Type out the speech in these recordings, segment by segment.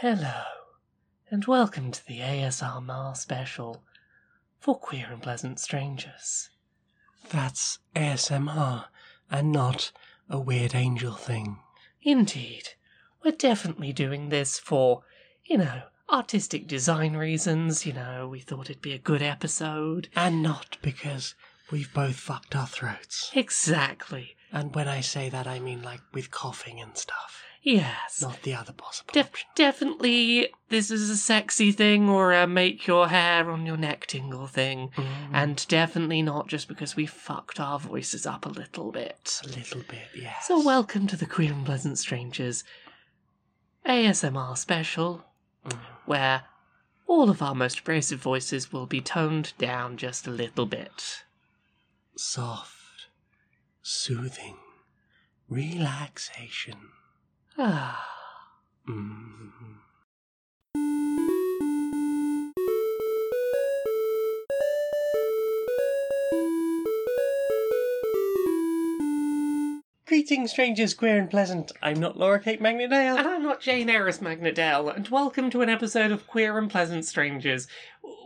Hello, and welcome to the ASMR special for Queer and Pleasant Strangers. That's ASMR and not a weird angel thing. Indeed, we're definitely doing this for, you know, artistic design reasons. You know, we thought it'd be a good episode. And not because we've both fucked our throats. Exactly. And when I say that, I mean like with coughing and stuff, Yes. not the other possible option. definitely, this is a sexy thing or a make your hair on your neck tingle thing. Mm, And definitely not just because we fucked our voices up a little bit. a little bit, yes. So, welcome to the Queer and Pleasant Strangers ASMR special, Mm. where all of our most abrasive voices will be toned down just a little bit. Soft, soothing, relaxation. Ah. Mm. Greetings, strangers, queer and pleasant. I'm not Laura Kate Magnadale. And I'm not Jane Eris Magnadell, and welcome to an episode of Queer and Pleasant Strangers.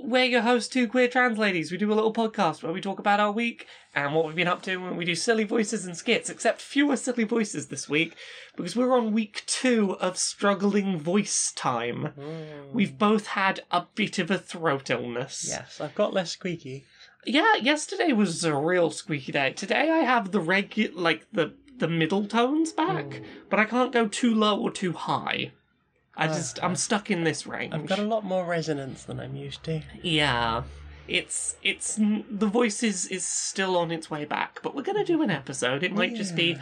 We're your hosts, two queer trans ladies. We do a little podcast where we talk about our week and what we've been up to, and we do silly voices and skits, except fewer silly voices this week, because we're on week two of struggling voice time. Hmm. We've both had a bit of a throat illness. Yes, I've got less squeaky. Yeah, yesterday was a real squeaky day. Today I have the regu- like the the middle tones back, hmm. but I can't go too low or too high. I just I'm stuck in this range. I've got a lot more resonance than I'm used to. Yeah. It's it's the voice is is still on its way back, but we're going to do an episode. It might just be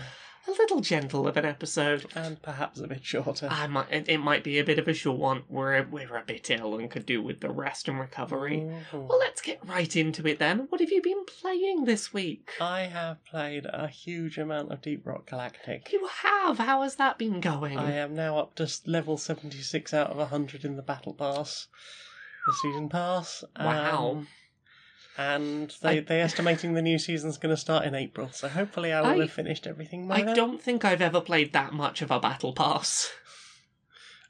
a little gentle of an episode. And perhaps a bit shorter. I might it, it might be a bit of a short one. We're we're a bit ill and could do with the rest and recovery. Mhm. Well, let's get right into it then. What have you been playing this week? I have played a huge amount of Deep Rock Galactic. You have. How has that been going? I am now up to level 76 out of 100 in the Battle Pass, the season pass. Wow. Um, and they, I- they're estimating the new season's going to start in April, so hopefully I will I- have finished everything by I then. don't think I've ever played that much of a battle pass.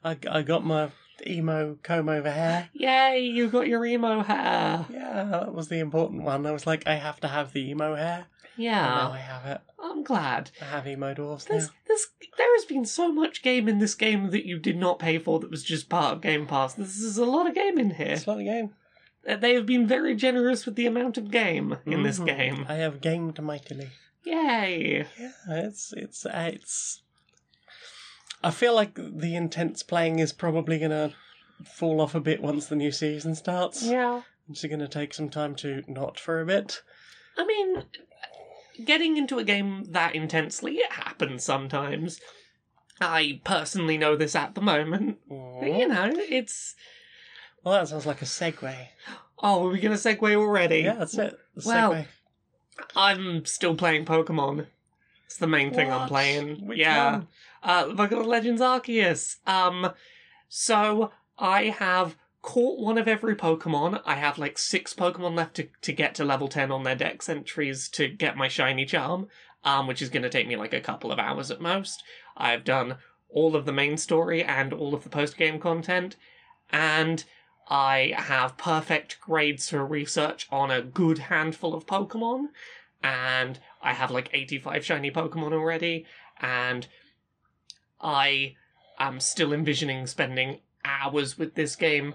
I, I got my emo comb over hair. Yay! You got your emo hair. Yeah, that was the important one. I was like, I have to have the emo hair. And now I have it. I'm glad. I have emo dwarves now. There's, there's, there has been so much game in this game that you did not pay for that was just part of Game Pass. This is a lot of game in here. It's a lot of game. Uh, They have been very generous with the amount of game in this Mhm. game. I have gamed mightily. Yay! Yeah, it's it's uh, it's. I feel like the intense playing is probably gonna fall off a bit once the new season starts. Yeah. It's gonna take some time to not for a bit. I mean, getting into a game that intensely, it happens sometimes. I personally know this at the moment. You know, it's. Well, that sounds like a segue. Oh, are we going to segue already? Yeah, that's it. The Well, segue. I'm still playing Pokemon. It's the main thing I'm What? playing. Which yeah. one? Uh, Pokemon Legends Arceus. Um, so I have caught one of every Pokemon. I have like six Pokemon left to, to get to level 10 on their dex entries to get my shiny charm, um, which is going to take me like a couple of hours at most. I've done all of the main story and all of the post game content, and I have perfect grades for research on a good handful of Pokemon, and I have like 85 shiny Pokemon already, and I am still envisioning spending hours with this game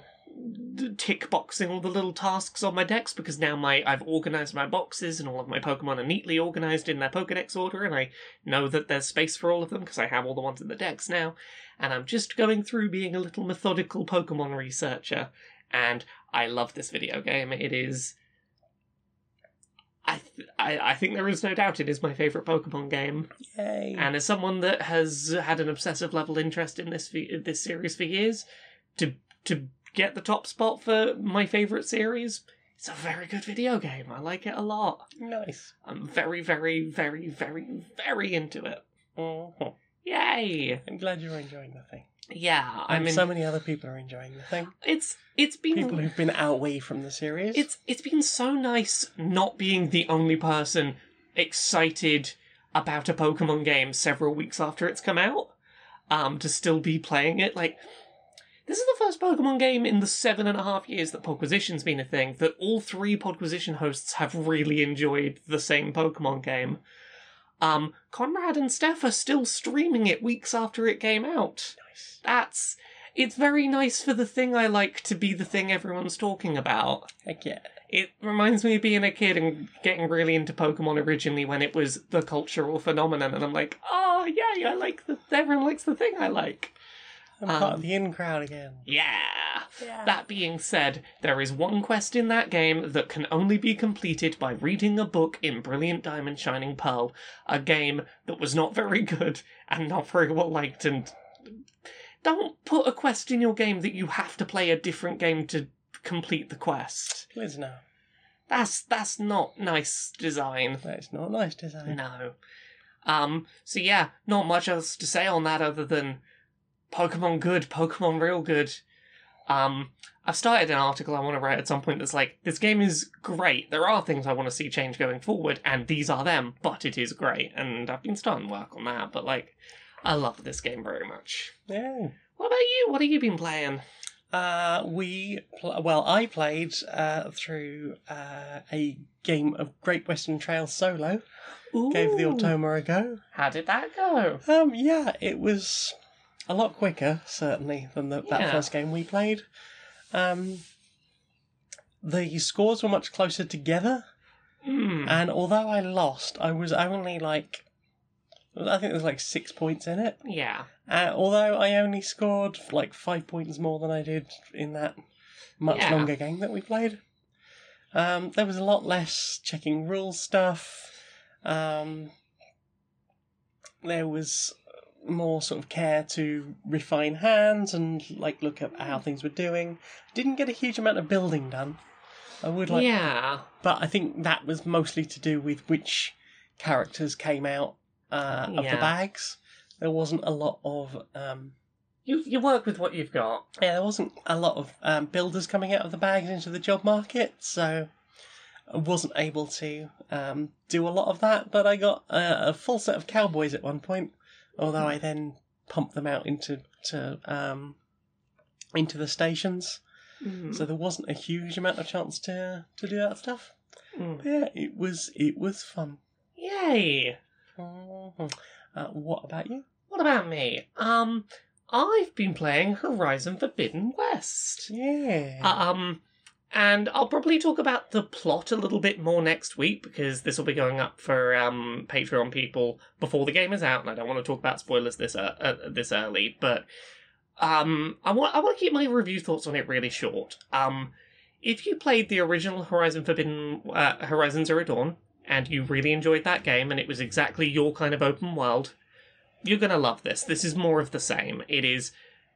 tick boxing all the little tasks on my dex because now my I've organized my boxes and all of my Pokemon are neatly organized in their Pokedex order and I know that there's space for all of them because I have all the ones in the dex now and I'm just going through being a little methodical Pokemon researcher and I love this video game. It is I, th- I I think there is no doubt it is my favorite Pokemon game. Yay. And as someone that has had an obsessive level interest in this fe- this series for years, to to get the top spot for my favorite series, it's a very good video game. I like it a lot. nice. I'm very, very, very, very, very into it. Mhm. Yay! I'm glad you're enjoying the thing. Yeah, I And mean, so many other people are enjoying the thing. it's it's been People who've been away from the series. It's it's been so nice not being the only person excited about a Pokemon game several weeks after it's come out. Um, to still be playing it, like This is the first Pokemon game in the seven and a half years that Podquisition's been a thing that all three Podquisition hosts have really enjoyed the same Pokemon game. Um, Conrad and Steph are still streaming it weeks after it came out. Nice. That's it's very nice for the thing I like to be the thing everyone's talking about. Heck yeah. It reminds me of being a kid and getting really into Pokemon originally when it was the cultural phenomenon, and I'm like, oh yeah, I like the everyone likes the thing I like. I'm part Um, of the in crowd again. Yeah. Yeah. That being said, there is one quest in that game that can only be completed by reading a book in Brilliant Diamond Shining Pearl, a game that was not very good and not very well liked. And don't put a quest in your game that you have to play a different game to complete the quest. Please no. That's that's not nice design. That's not nice design. No. Um, so yeah, not much else to say on that other than Pokemon good, Pokemon real good. Um, I've started an article I want to write at some point that's like, this game is great. There are things I want to see change going forward, and these are them, but it is great. And I've been starting work on that, but like, I love this game very much. Yeah. What about you? What have you been playing? Uh, we pl- well, I played uh, through uh, a game of Great Western Trail solo. Gave the Automa a go. How did that go? Um, yeah, it was a lot quicker, certainly, than the, that Yeah. first game we played. Um, the scores were much closer together, Hmm. and although I lost, I was only like, I think there was like six points in it. Yeah. Uh, although I only scored like five points more than I did in that much Yeah. longer game that we played. Um, there was a lot less checking rules stuff. Um, there was more sort of care to refine hands and like look at how things were doing. Didn't get a huge amount of building done. I would like, yeah. but I think that was mostly to do with which characters came out uh, of Yeah. the bags. There wasn't a lot of um, You you work with what you've got. yeah, there wasn't a lot of um, builders coming out of the bags into the job market, so I wasn't able to um, do a lot of that. But I got a, a full set of cowboys at one point, although I then pumped them out into to um, into the stations, Mm. so there wasn't a huge amount of chance to to do that stuff. Mm. But yeah, it was it was fun. Yay! Mhm. Uh, what about you? What about me? Um, I've been playing Horizon Forbidden West. Yeah. Um, and I'll probably talk about the plot a little bit more next week because this will be going up for um Patreon people before the game is out, and I don't want to talk about spoilers this uh, uh, this early. But um, I want I want to keep my review thoughts on it really short. Um, if you played the original Horizon Forbidden uh, Horizon Zero Dawn and you really enjoyed that game and it was exactly your kind of open world, you're gonna love this. This is more of the same. It is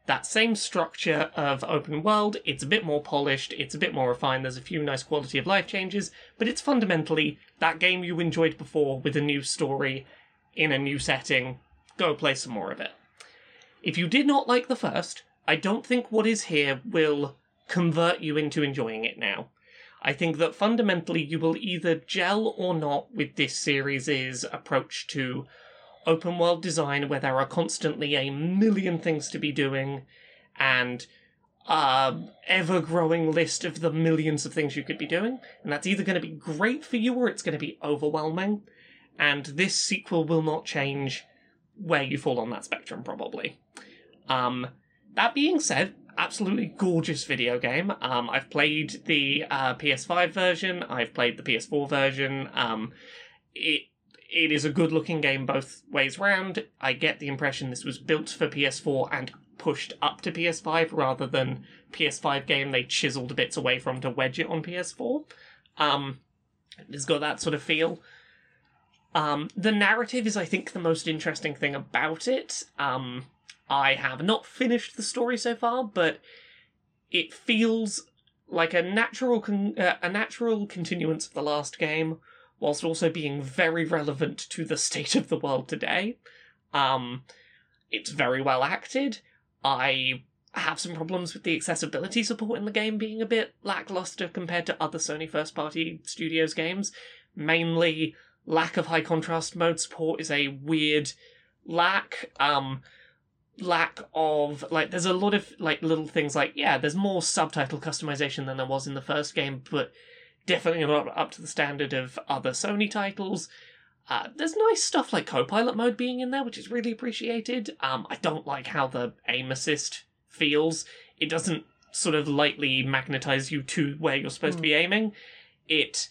that same structure of open world. It's a bit more polished, it's a bit more refined, there's a few nice quality of life changes, but it's fundamentally that game you enjoyed before with a new story in a new setting. Go play some more of it. If you did not like the first, I don't think what is here will convert you into enjoying it now. I think that fundamentally you will either gel or not with this series' approach to open world design where there are constantly a million things to be doing and a ever growing list of the millions of things you could be doing. And that's either going to be great for you or it's going to be overwhelming. And this sequel will not change where you fall on that spectrum, probably. Um, that being said, absolutely gorgeous video game. Um, I've played the uh, PS5 version. I've played the PS4 version. Um, it it is a good looking game both ways round. I get the impression this was built for PS4 and pushed up to PS5 rather than PS5 game they chiseled bits away from to wedge it on PS4. Um, it's got that sort of feel. Um, the narrative is, I think, the most interesting thing about it. Um, I have not finished the story so far, but it feels like a natural con- uh, a natural continuance of the last game, whilst also being very relevant to the state of the world today. Um, it's very well acted. I have some problems with the accessibility support in the game being a bit lackluster compared to other Sony first party studios games. Mainly, lack of high contrast mode support is a weird lack. Um, lack of like there's a lot of like little things like yeah there's more subtitle customization than there was in the first game but definitely not up to the standard of other sony titles uh, there's nice stuff like co-pilot mode being in there which is really appreciated um, i don't like how the aim assist feels it doesn't sort of lightly magnetize you to where you're supposed to be aiming it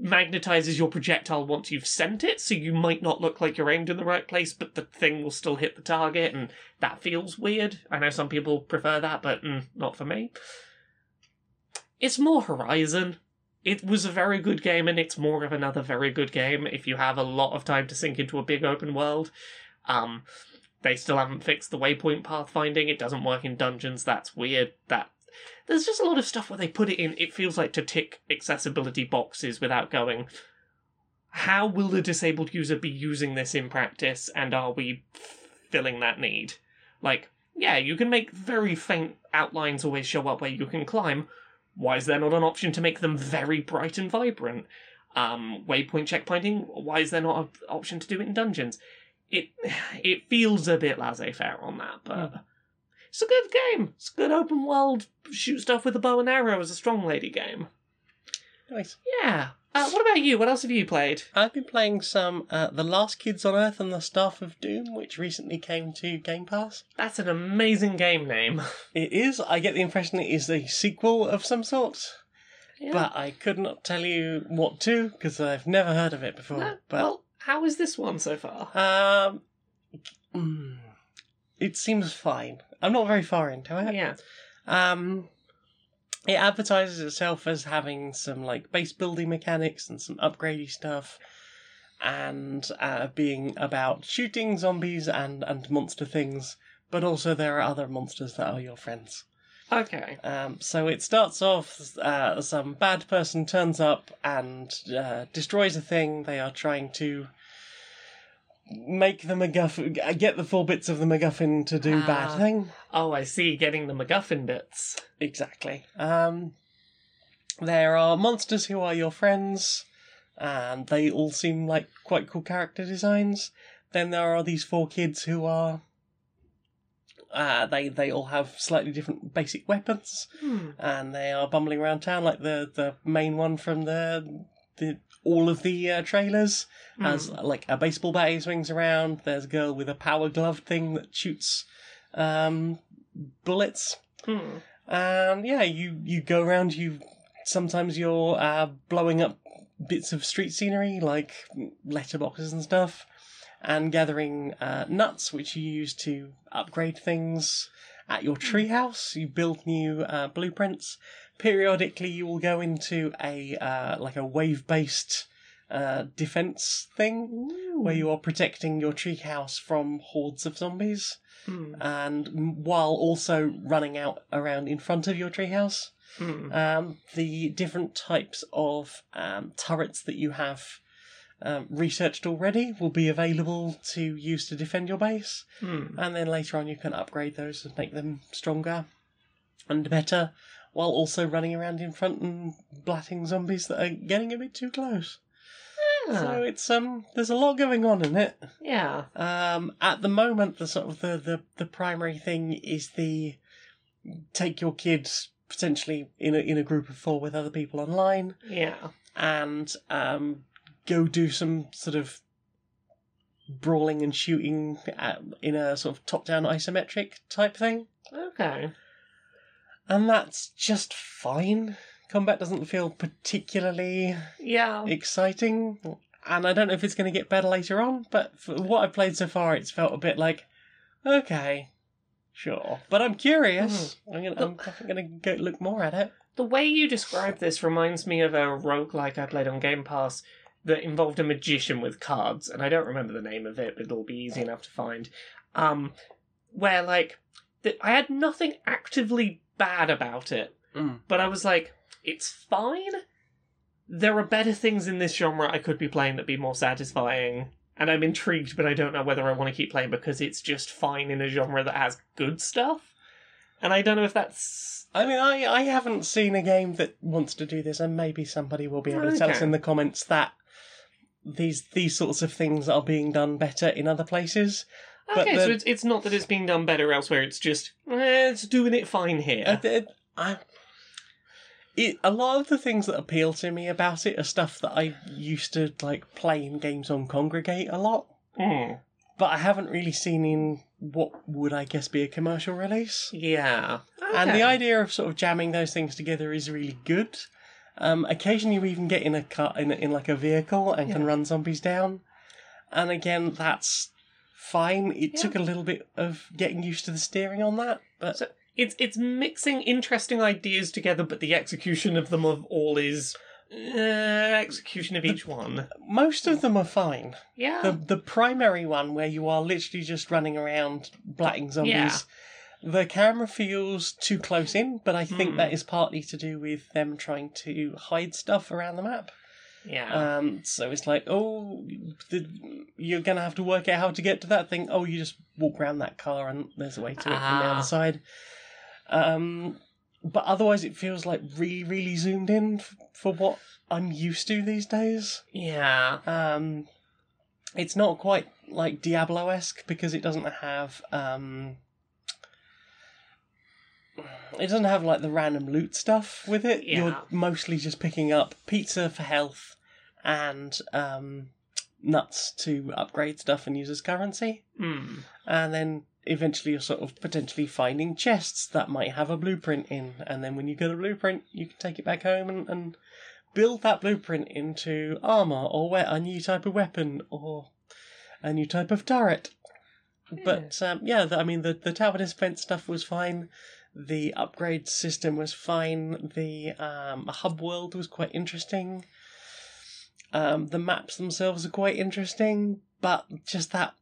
magnetizes your projectile once you've sent it, so you might not look like you're aimed in the right place, but the thing will still hit the target, and that feels weird. I know some people prefer that, but mm, not for me. It's more Horizon. It was a very good game, and it's more of another very good game if you have a lot of time to sink into a big open world. Um, they still haven't fixed the waypoint pathfinding. It doesn't work in dungeons. That's weird. That there's just a lot of stuff where they put it in. It feels like to tick accessibility boxes without going. How will the disabled user be using this in practice, and are we filling that need? Like, yeah, you can make very faint outlines always show up where you can climb. Why is there not an option to make them very bright and vibrant? Um, waypoint checkpointing. Why is there not an option to do it in dungeons? It it feels a bit laissez-faire on that, but Mm. it's a good game. It's a good open world shoot stuff with a bow and arrow as a strong lady game. Nice. Yeah. Uh, what about you? What else have you played? I've been playing some uh, The Last Kids on Earth and the Staff of Doom, which recently came to Game Pass. That's an amazing game name. It is. I get the impression it is a sequel of some sort, Yeah. but I could not tell you what to because I've never heard of it before. No, but well, how is this one so far? um, mm, it seems fine. I'm not very far into it. Yeah. Um, it advertises itself as having some like base building mechanics and some upgradey stuff, and uh, being about shooting zombies and and monster things. But also there are other monsters that are your friends. Okay. Um, so it starts off uh, some bad person turns up and uh, destroys a thing. They are trying to make the MacGuffin, get the four bits of the MacGuffin to do Ah. bad thing. Oh, I see. Getting the MacGuffin bits. Exactly. Um, there are monsters who are your friends, and they all seem like quite cool character designs. Then there are these four kids who are. Uh, they they all have slightly different basic weapons, Hmm. and they are bumbling around town like the the main one from the the all of the uh, trailers has like a baseball bat he swings around. There's a girl with a power glove thing that shoots um, bullets. Hmm. And yeah, you you go around. You sometimes you're uh, blowing up bits of street scenery like letterboxes and stuff, and gathering uh, nuts which you use to upgrade things at your treehouse. You build new uh, blueprints. Periodically, you will go into a uh, like a wave based uh, defense thing where you are protecting your treehouse from hordes of zombies Hmm. and while also running out around in front of your treehouse. Hmm. Um, the different types of um, turrets that you have um, researched already will be available to use to defend your base, Hmm. and then later on you can upgrade those and make them stronger and better, while also running around in front and blatting zombies that are getting a bit too close. So it's um, there's a lot going on in it. yeah. Um, at the moment, the sort of the, the, the primary thing is the take your kids potentially in a in a group of four with other people online Yeah. and um, go do some sort of brawling and shooting at, in a sort of top down isometric type thing, Okay. And that's just fine. Combat doesn't feel particularly Yeah. exciting, and I don't know if it's going to get better later on. But for what I've played so far, it's felt a bit like, okay, sure. But I'm curious. I'm gonna, I'm definitely going to go look more at it. The way you describe this reminds me of a roguelike I played on Game Pass that involved a magician with cards, and I don't remember the name of it, but it'll be easy enough to find. Um, where like th- I had nothing actively bad about it, Mm. but I was like, it's fine. There are better things in this genre I could be playing that'd be more satisfying. And I'm intrigued, but I don't know whether I want to keep playing because it's just fine in a genre that has good stuff. And I don't know if that's I mean, I, I haven't seen a game that wants to do this, and maybe somebody will be able to tell us in the comments that these these sorts of things are being done better in other places. Okay, the- so it's it's not that it's being done better elsewhere. It's just eh, it's doing it fine here. I did. I. It, a lot of the things that appeal to me about it are stuff that I used to like play in games on Kongregate a lot, Hmm. but I haven't really seen in what would I guess be a commercial release. Yeah. And the idea of sort of jamming those things together is really good. Um, occasionally, you even get in a car in, in like a vehicle and can run zombies down. And again, that's fine. It Yeah. took a little bit of getting used to the steering on that, but So- It's it's mixing interesting ideas together, but the execution of them of all is uh, execution of each one. most of them are fine. Yeah. The the primary one where you are literally just running around blatting zombies. Yeah. The camera feels too close in, but I think Hmm. that is partly to do with them trying to hide stuff around the map. Yeah. Um, so it's like, oh, the, you're gonna have to work out how to get to that thing. Oh, you just walk around that car and there's a way to it from the Ah. other side. Um, but otherwise, it feels like really, really zoomed in f- for what I'm used to these days. yeah. Um, it's not quite like Diablo esque because it doesn't have um, it doesn't have like the random loot stuff with it. Yeah. You're mostly just picking up pizza for health and um, nuts to upgrade stuff and use as currency, Hmm. and then eventually you're sort of potentially finding chests that might have a blueprint in, and then when you get a blueprint, you can take it back home and. and Build that blueprint into armor, or we- a new type of weapon, or a new type of turret. But um, yeah, the, I mean, the the tower defense stuff was fine. The upgrade system was fine. The um, hub world was quite interesting. Um, the maps themselves are quite interesting, but just that,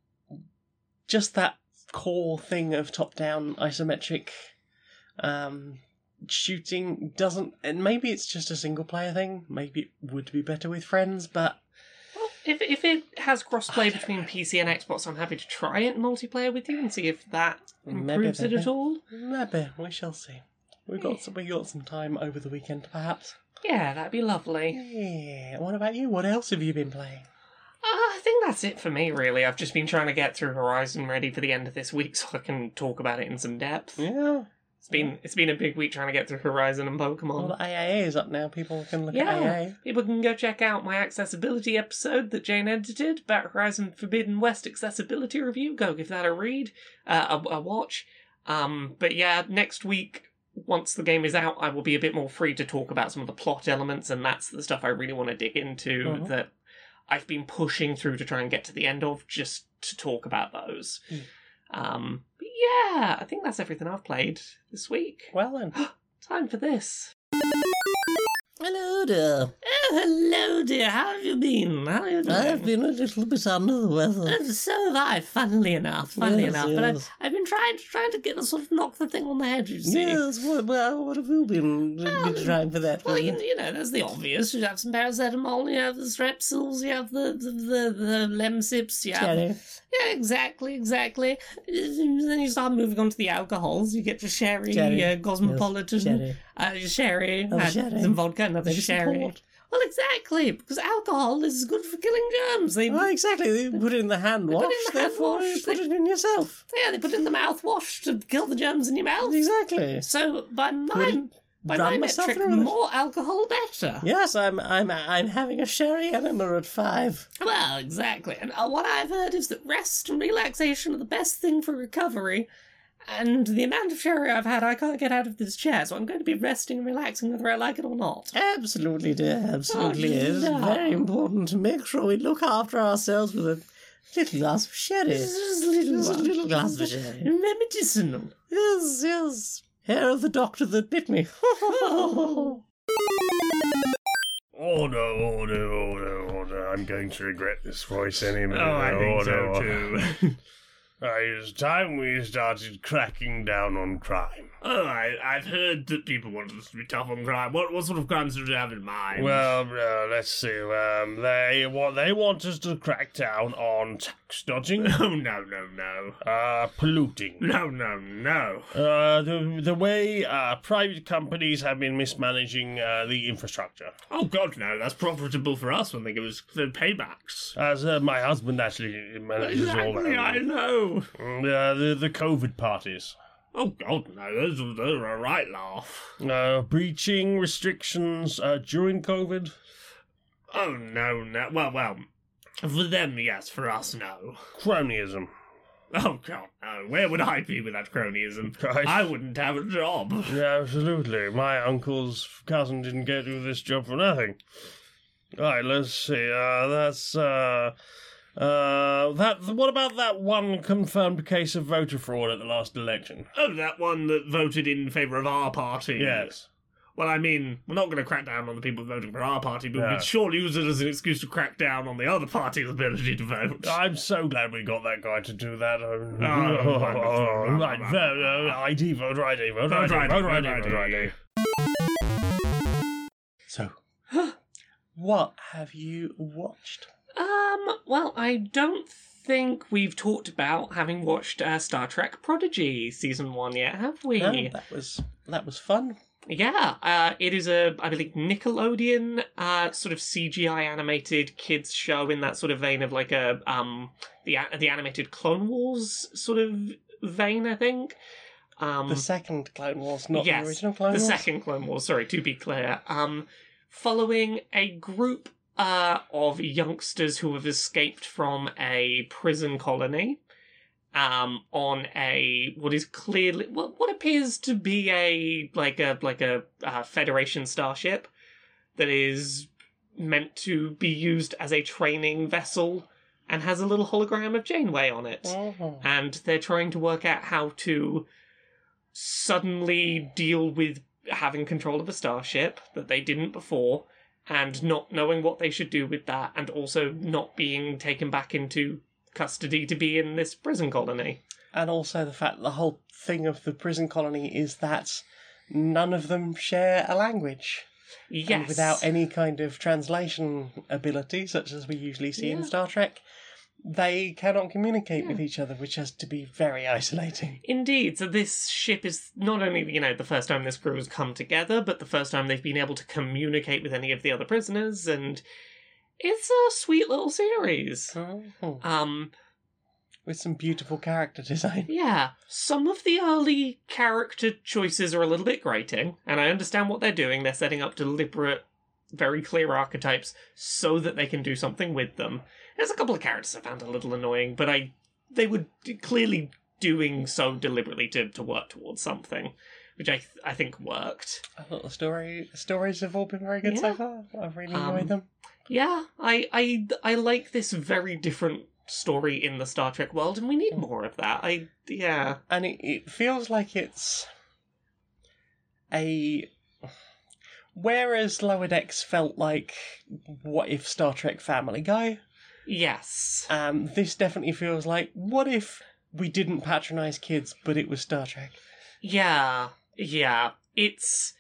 just that core thing of top-down isometric um, shooting doesn't. And maybe it's just a single-player thing. Maybe it would be better with friends, but if if it has crossplay between PC and Xbox, I'm happy to try it multiplayer with you and see if that Maybe, improves it at all. maybe we shall see. We got some, we got some time over the weekend, perhaps. Yeah, that'd be lovely. Yeah. What about you? What else have you been playing? Uh, I think that's it for me, really. I've just been trying to get through Horizon ready for the end of this week so I can talk about it in some depth. Yeah. It's been it's been a big week trying to get through Horizon and Well, Pokemon. the AAA is up now. People can look Yeah. at AA. People can go check out my accessibility episode that Jane edited about Horizon Forbidden West accessibility review. Go give that a read, uh, a, a watch. Um, but yeah, next week, once the game is out, I will be a bit more free to talk about some of the plot elements, and that's the stuff I really want to dig into Mhm. that I've been pushing through to try and get to the end of, just to talk about those. Mm. Um, but yeah, I think that's everything I've played this week. Well then. Time for this. Hello there. Oh, hello, dear. How have you been? How are you doing? I've been a little bit under the weather. Uh, so have I, funnily enough, funnily Yes, enough. But I've. I've been trying to trying to get a sort of knock the thing on the head, you see. Yes, what, well, what have you been, been Um, trying for that? Well, you, you know, there's the obvious. You have some paracetamol, you have the strepsils, you have the the, the, the lemsips, you have... Cherry. Yeah, exactly, exactly. Then you start moving on to the alcohols. You get your sherry, Sherry, uh, cosmopolitan, Cherry. Uh, sherry, uh, sherry. some vodka, another Maybe sherry. port. Well, exactly, because alcohol is good for killing germs. They, Oh, exactly. They put it in the hand put wash, it in the hand therefore you wash, put they- it in yourself. yeah, they put it in the mouthwash to kill the germs in your mouth. Exactly. So by Put my by my metric, more alcohol better. Yes, I'm, I'm, I'm having a sherry enema at five. Well, exactly. And uh, what I've heard is that rest and relaxation are the best thing for recovery. And the amount of sherry I've had, I can't get out of this chair, so I'm going to be resting and relaxing whether I like it or not. Absolutely, dear. Absolutely. Oh, It's no. very important to make sure we look after ourselves with a little glass of sherry. Just a little Just a one. little glass of sherry. Medicinal. Yes, yes. Hair of the doctor that bit me. Order, order, order, order. I'm going to regret this voice any minute. Oh, I think Order, so order. too. Uh, it's time we started cracking down on crime. oh, I, I've heard that people want us to be tough on crime. What, what sort of crimes do you have in mind? Well, uh, let's see. Um, they what they want us to crack down on tax dodging, Oh no no no uh, polluting. no no no. Uh, the the way uh, private companies have been mismanaging uh, the infrastructure. Oh god no, that's profitable for us when they give us the paybacks. As uh, my husband actually manages all that. I know. Uh, the the COVID parties, Oh god no, those are, those are a right laugh. uh, breaching restrictions uh, during COVID. Oh no no. Well well, for them yes, for us no. Cronyism. Oh god no. Where would I be without cronyism? Christ. I wouldn't have a job. Yeah, absolutely. My uncle's cousin didn't get to this job for nothing. Right, let's see. Uh, that's uh, uh, that. What about that one confirmed case of voter fraud at the last election? Oh, that one that voted in favour of our party. Yes. Well, I mean, we're not going to crack down on the people voting for our party, but Yeah. we'd surely use it as an excuse to crack down on the other party's ability to vote. I'm so glad we got that guy to do that. Right, vote, ID, voter ID, Vote ID, ID, vote ID, voter ID. ID. So, what have you watched? Um, well, I don't think we've talked about having watched uh, Star Trek Prodigy season one yet, have we? No, that was that was fun. Yeah, uh, it is a, I believe, Nickelodeon uh, sort of CGI animated kids show in that sort of vein of like a um the the animated Clone Wars sort of vein, I think. Um, The second Clone Wars, not yes, the original Clone Wars. the second Clone Wars. Sorry, to be clear. Um, following a group uh, of youngsters who have escaped from a prison colony, um, on a what is clearly what what appears to be a like a like a uh, Federation starship that is meant to be used as a training vessel and has a little hologram of Janeway on it Mhm. and they're trying to work out how to suddenly deal with having control of a starship that they didn't before and not knowing what they should do with that and also not being taken back into custody to be in this prison colony. And also the fact that the whole thing of the prison colony is that none of them share a language. Yes. And without any kind of translation ability, such as we usually see in Star Trek, they cannot communicate with each other, which has to be very isolating. Indeed. So this ship is not only, you know, the first time this crew has come together, but the first time they've been able to communicate with any of the other prisoners, and it's a sweet little series. Mhm. Um, With some beautiful character design. Yeah, some of the early character choices are a little bit grating, and I understand what they're doing. They're setting up deliberate, very clear archetypes so that they can do something with them. There's a couple of characters I found a little annoying, but I they were d- clearly doing so deliberately to, to work towards something, which I th- I think worked. I thought the story the stories have all been very good so far. I've really Um, enjoyed them. Yeah, I I I like this very different story in the Star Trek world, and we need more of that. I yeah. And it, it feels like it's a whereas Lower Decks felt like what if Star Trek Family Guy, Yes. um, this definitely feels like what if we didn't patronize kids, but it was Star Trek Yeah, yeah. It's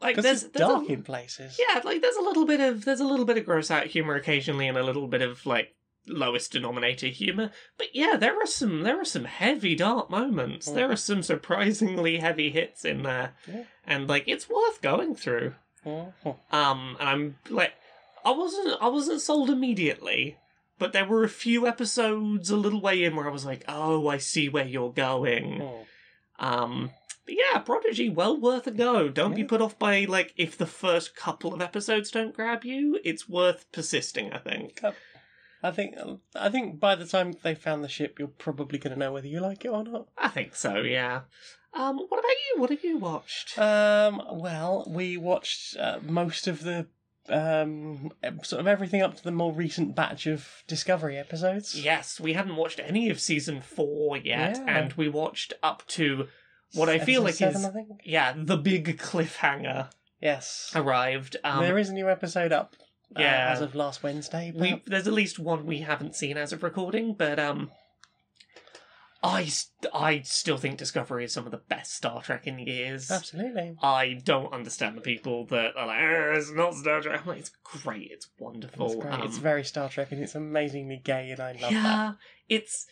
like there's, it's there's dark a, in places. yeah, like there's a little bit of there's a little bit of gross out humor occasionally, and a little bit of like lowest denominator humor. But yeah, there are some there are some heavy dark moments. Mm. There are some surprisingly heavy hits in there, Yeah. and like it's worth going through. Mhm. Um, and I'm like, I wasn't I wasn't sold immediately. But there were a few episodes a little way in where I was like, "Oh, I see where you're going." Mhm. Um, but yeah, Prodigy, well worth a go. Don't be put off by like if the first couple of episodes don't grab you. It's worth persisting. I think. I think I think by the time they found the ship, you're probably going to know whether you like it or not. I think so. Yeah. Um, what about you? What have you watched? Um, well, we watched uh, most of the um sort of everything up to the more recent batch of Discovery episodes. yes, we hadn't watched any of season four yet, Yeah. and we watched up to what I feel like seven, is I think. yeah the big cliffhanger Yes. arrived. Um, there is a new episode up. uh, yeah. as of last Wednesday. we there's at least one we haven't seen as of recording, but um, I, st- I still think Discovery is some of the best Star Trek in years. Absolutely. I don't understand the people that are like, "Eh, it's not Star Trek. I'm like, it's great, it's wonderful. It's great. it's Um, very Star Trek and it's amazingly gay, and I love yeah, that. it's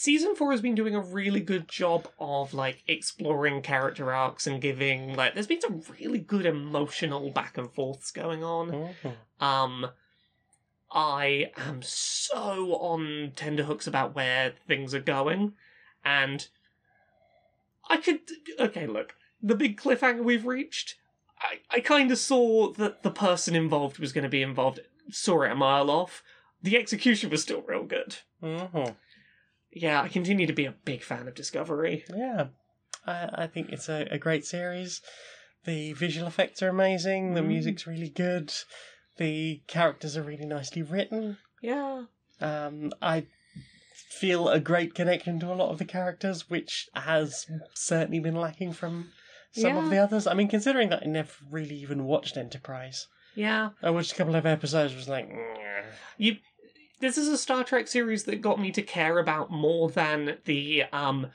season four has been doing a really good job of like exploring character arcs and giving like there's been some really good emotional back and forths going on. Mhm. Um, I am so on tenderhooks about where things are going, and I could. Okay, look, the big cliffhanger we've reached. I, I kind of saw that the person involved was going to be involved. Saw it a mile off. The execution was still real good. Mhm. Yeah, I continue to be a big fan of Discovery. Yeah, I, I think it's a, a great series. The visual effects are amazing. The Mm. music's really good. The characters are really nicely written. Yeah. Um, I feel a great connection to a lot of the characters, which has certainly been lacking from some of Yeah. the others. I mean, considering that I never really even watched Enterprise, Yeah. I watched a couple of episodes. Was like, "Nyeh." you this is a Star Trek series that got me to care about more than the um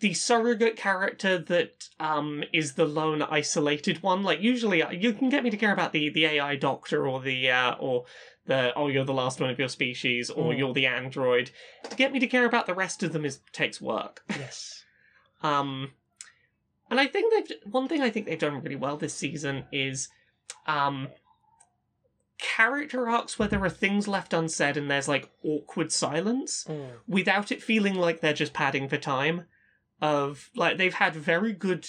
the surrogate character that um is the lone isolated one. Like usually uh, you can get me to care about the the AI doctor or the uh or the oh you're the last one of your species or Mm. you're the android. To get me to care about the rest of them is takes work. yes, Um, and I think they've one thing I think they've done really well this season is um character arcs where there are things left unsaid and there's like awkward silence Mm. without it feeling like they're just padding for time. Of like they've had very good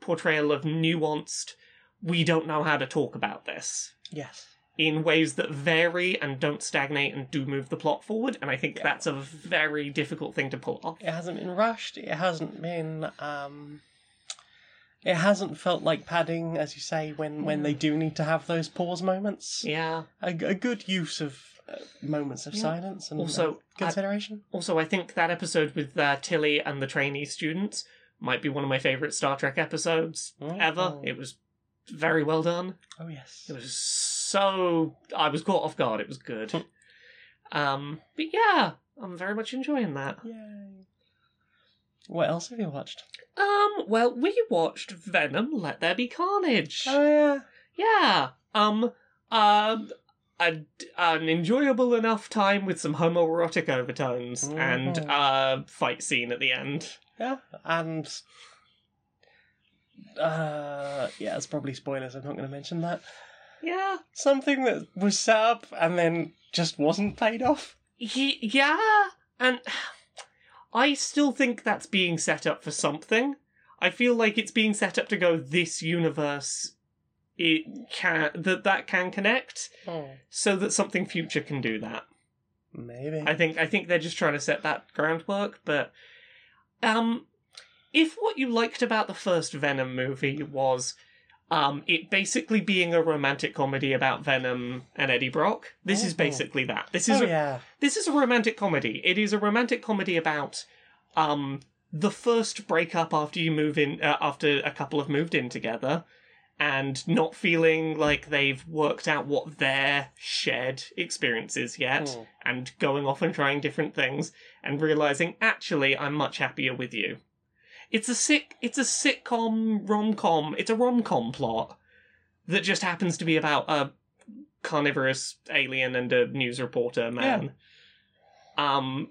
portrayal of nuanced. We don't know how to talk about this yes, in ways that vary and don't stagnate and do move the plot forward. And I think Yeah. that's a very difficult thing to pull off. it hasn't been rushed. It hasn't been. Um, it hasn't felt like padding, as you say, when when they do need to have those pause moments. Yeah. A, a good use of uh, moments of silence and Also, uh, consideration. Also, I think that episode with uh, Tilly and the trainee students might be one of my favorite Star Trek episodes ever. Oh. It was very well done. oh yes. It was so I was caught off guard. It was good. um, but yeah, I'm very much enjoying that. Yay. What else have you watched? Um, well, we watched Venom: Let There Be Carnage. Oh yeah. Yeah. Um. Um. A, an enjoyable enough time with some homoerotic overtones and a uh fight scene at the end. Yeah. And uh yeah, it's probably spoilers, I'm not gonna mention that. Yeah. Something that was set up and then just wasn't paid off. Ye- yeah, and I still think that's being set up for something. I feel like it's being set up to go this universe it can that that can connect Oh. so that something future can do that. Maybe. I think I think they're just trying to set that groundwork, but um if what you liked about the first Venom movie was um it basically being a romantic comedy about Venom and Eddie Brock, this is Oh. basically that. This is oh a, yeah. this is a romantic comedy. It is a romantic comedy about um the first breakup after you move in uh, after a couple have moved in together and not feeling like they've worked out what their shared experience is yet Mm. and going off and trying different things and realizing actually I'm much happier with you. It's a sick it's a sitcom rom-com. It's a rom-com plot that just happens to be about a carnivorous alien and a news reporter man. Um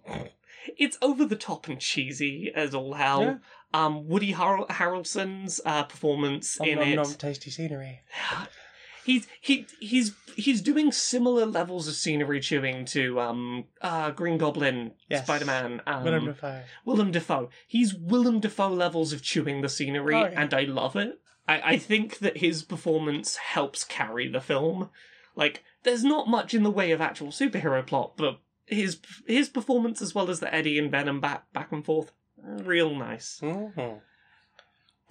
it's over the top and cheesy as all hell. Yeah. Um Woody Har- Harrelson's uh, performance Nom, in nom, it nom, tasty scenery. he's he he's he's doing similar levels of scenery chewing to um uh Green Goblin, Yes. Spider Man, um, Willem Dafoe. Willem Dafoe. He's Willem Dafoe levels of chewing the scenery, Oh, yeah. and I love it. I, I think that his performance helps carry the film. Like, there's not much in the way of actual superhero plot, but his his performance as well as the Eddie and Venom back back and forth, real nice. Mhm.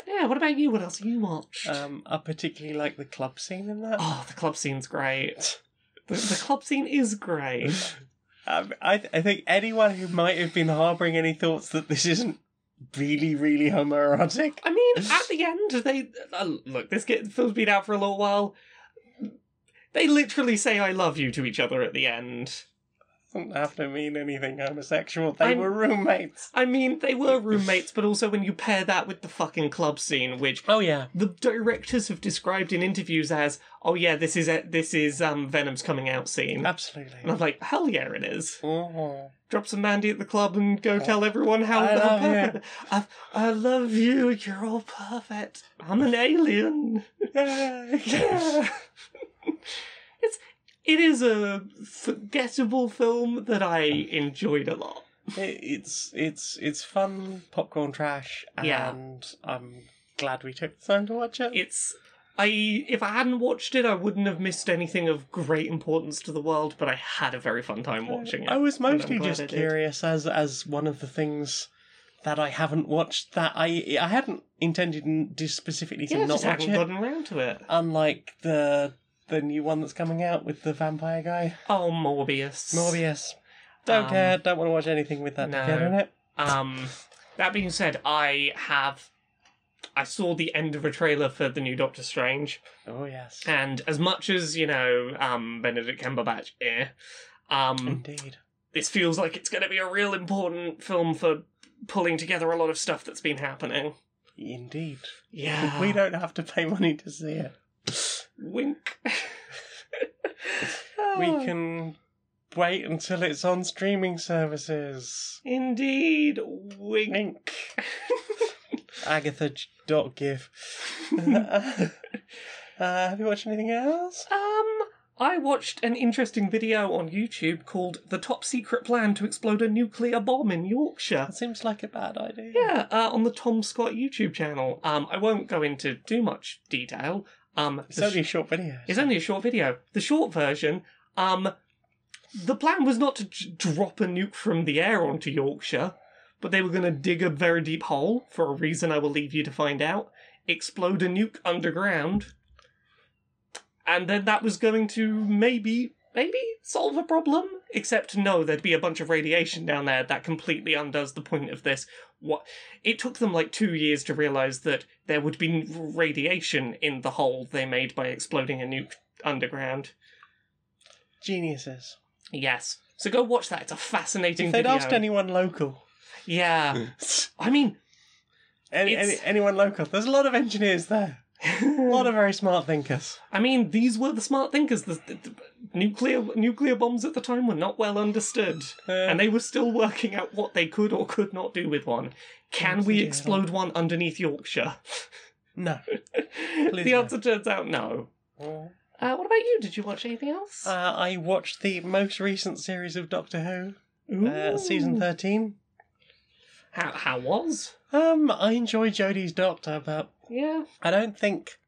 Yeah. What about you? What else have you watched? Um, I particularly like the club scene in that. oh, the club scene's great. The, the club scene is great. Um, I, I think anyone who might have been harbouring any thoughts that this isn't really, really homoerotic. I mean, at the end, they uh, look. This get, film's been out for a little while. They literally say "I love you" to each other at the end. Doesn't have to mean anything homosexual. They I'm- were roommates. I mean, they were roommates, but also when you pair that with the fucking club scene, which Oh yeah. the directors have described in interviews as, "Oh yeah, this is it. This is um Venom's coming out scene." Absolutely. And I'm like, hell yeah, it is. Mhm. Drop some Mandy at the club and go tell everyone how, I how love you. I, I love you. You're all perfect. I'm an alien. Yeah. it's it is a forgettable film that I enjoyed a lot. It- it's it's it's fun popcorn trash, and Yeah. I'm glad we took the time to watch it. It's I if I hadn't watched it, I wouldn't have missed anything of great importance to the world. But I had a very fun time watching it. I was mostly just curious as as one of the things that I haven't watched that I I hadn't intended specifically to Yeah, not just watch hadn't it. gotten around to it. Unlike the the new one that's coming out with the vampire guy, Oh, Morbius. Morbius. Don't Um, care. Don't want to watch anything with that no. together in it. Um, that being said, I have. I saw the end of a trailer for the new Doctor Strange, Oh yes, and as much as you know, um, Benedict Cumberbatch, eh, um, indeed. this feels like it's going to be a real important film for pulling together a lot of stuff that's been happening. Indeed. Yeah, We don't have to pay money to see it. Wink. We can wait until it's on streaming services. indeed wink. Link. Agatha dot gif. uh, have you watched anything else? Um, I watched an interesting video on YouTube called "The Top Secret Plan to Explode a Nuclear Bomb in Yorkshire." That seems like a bad idea. Yeah, uh, on the Tom Scott YouTube channel. Um, I won't go into too much detail. Um, It's the only a short video. it's only a short video. The short version. Um, the plan was not to j- drop a nuke from the air onto Yorkshire, but they were going to dig a very deep hole for a reason I will leave you to find out. Explode a nuke underground, and then that was going to maybe maybe solve a problem. Except no, there'd be a bunch of radiation down there that completely undoes the point of this. What it took them like two years to realize that there would be radiation in the hole they made by exploding a nuke underground. Geniuses. Yes. So go watch that. It's a fascinating If they'd video. asked anyone local, Yeah. I mean, any, any, anyone local, there's a lot of engineers there. A lot of very smart thinkers. I mean, these were the smart thinkers. The, the- the nuclear nuclear bombs at the time were not well understood, Uh, and they were still working out what they could or could not do with one. Can we explode one underneath Yorkshire? no. the no. answer turns out no. Uh, what about you? Did you watch anything else? Uh, I watched the most recent series of Doctor Who, uh, season 13. How how was? Um, I enjoy Jodie's Doctor, but Yeah. I don't think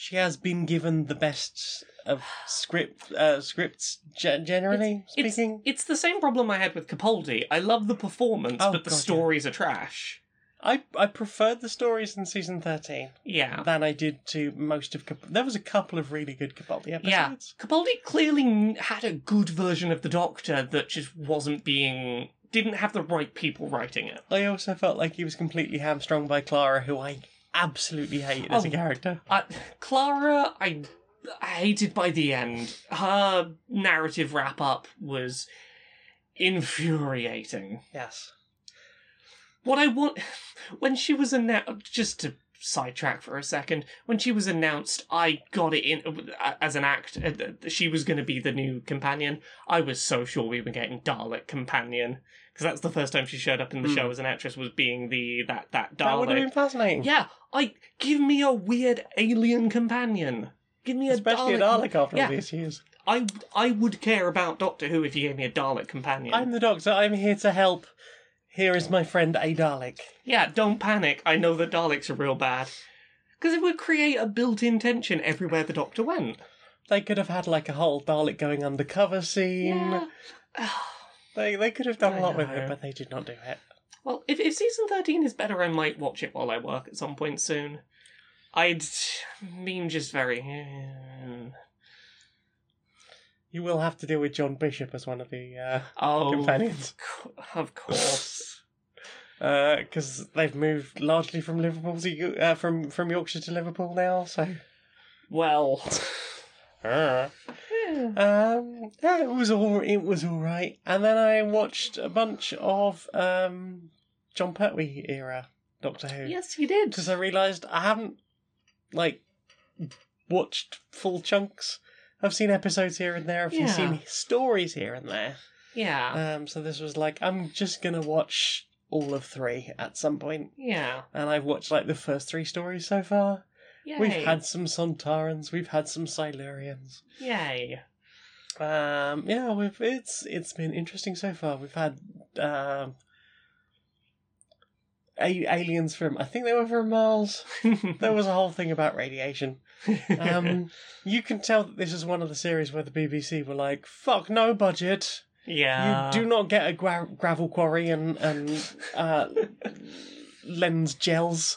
she has been given the best of script uh, scripts ge- generally It's, speaking. it's the same problem I had with Capaldi. I love the performance, Oh, but the God, yeah. stories are trash. I I preferred the stories in season thirteen Yeah. than I did to most of. Cap- there was a couple of really good Capaldi episodes. Yeah, episodes. Capaldi clearly had a good version of the Doctor that just wasn't being. didn't have the right people writing it. I also felt like he was completely hamstrung by Clara, who I absolutely hated as a Oh. character. Uh, Clara, I, I hated by the end. Her narrative wrap up was infuriating. Yes. What I want. When she was announced. Just to sidetrack for a second. When she was announced, I got it in. As an act, uh, that she was going to be the new companion. I was so sure we were getting Dalek companion. Because that's the first time she showed up in the Hmm. show as an actress, was being the that that Dalek. That would have been fascinating. Yeah, I give me a weird alien companion. Give me a Especially Dalek. a Dalek after Yeah. all these years. I I would care about Doctor Who if you gave me a Dalek companion. I'm the Doctor. I'm here to help. Here is my friend A Dalek. Yeah, don't panic. I know that Daleks are real bad. Because it would create a built-in tension everywhere the Doctor went. They could have had like a whole Dalek going undercover scene. Yeah. They they could have done I a lot with it, but they did not do it. Well, if, if season 13 is better, I might watch it while I work at some point soon. I'd mean just very. You will have to deal with John Bishop as one of the uh Oh, Companions. Of course. because they've moved largely from Liverpool to uh, from from Yorkshire to Liverpool now. So Well, uh. Um, yeah, it was all it was all right. And then I watched a bunch of um, Jon Pertwee era Doctor Who Yes, you did. because I realised I haven't like watched full chunks. I've seen episodes here and there. I've Yeah. seen stories here and there. Yeah. Um, so this was like I'm just gonna watch all of three at some point, yeah. and I've watched like the first three stories so far. Yay. We've had some Sontarans, we've had some Silurians. Yay. Um, yeah, we've it's it's been interesting so far. We've had um, a- aliens from I think they were from Mars. There was a whole thing about radiation. Um, you can tell that this is one of the series where the BBC were like, "Fuck no budget. yeah. you do not get a gra- gravel quarry and and uh, lens gels.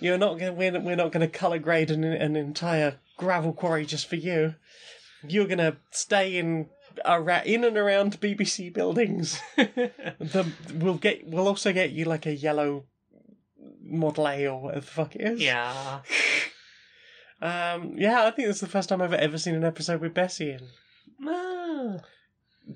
You're not going. We're, we're not going to color grade an, an entire gravel quarry just for you. You're going to stay in ara- in and around BBC buildings. the we'll get. We'll also get you like a yellow Model A or whatever the fuck it is. yeah. Um. Yeah. I think it's the first time I've ever seen an episode with Bessie in, Ah,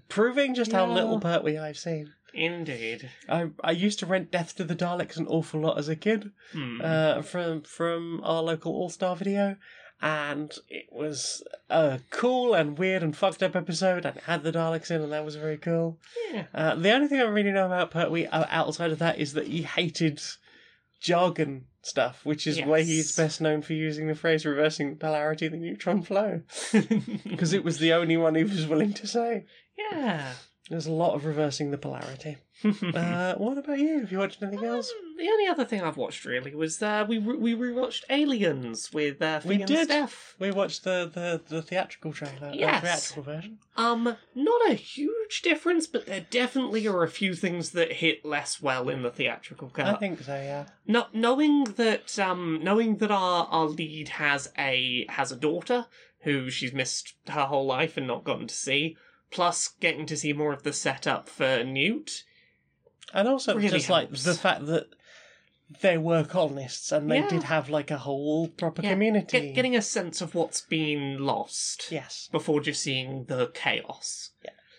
proving just how Yeah. little Pertwee I've seen. Indeed. I I used to rent Death to the Daleks an awful lot as a kid Hmm. uh, from from our local All Star video, and it was a cool and weird and fucked up episode, and had the Daleks in, and that was very cool. yeah. Uh, the only thing I really know about Pertwee uh, outside of that is that he hated jargon stuff, which is why he's best known for using the phrase "reversing the polarity of the neutron flow," because it was the only one he was willing to say. yeah. There's a lot of reversing the polarity. Uh, what about you? Have you watched anything else? Um, the only other thing I've watched really was uh, we re- we rewatched Aliens with uh, We and did. Steph. We watched the, the, the theatrical trailer, Yes. the theatrical version. Um, not a huge difference, but there definitely are a few things that hit less well in the theatrical cut. I think so, yeah. No, knowing that um, knowing that our our lead has a has a daughter who she's missed her whole life and not gotten to see, plus getting to see more of the setup for Newt. And also Really just like the fact that they were colonists and they Yeah. did have like a whole proper Yeah, community. Get, getting a sense of what's been lost Yes. before just seeing the chaos.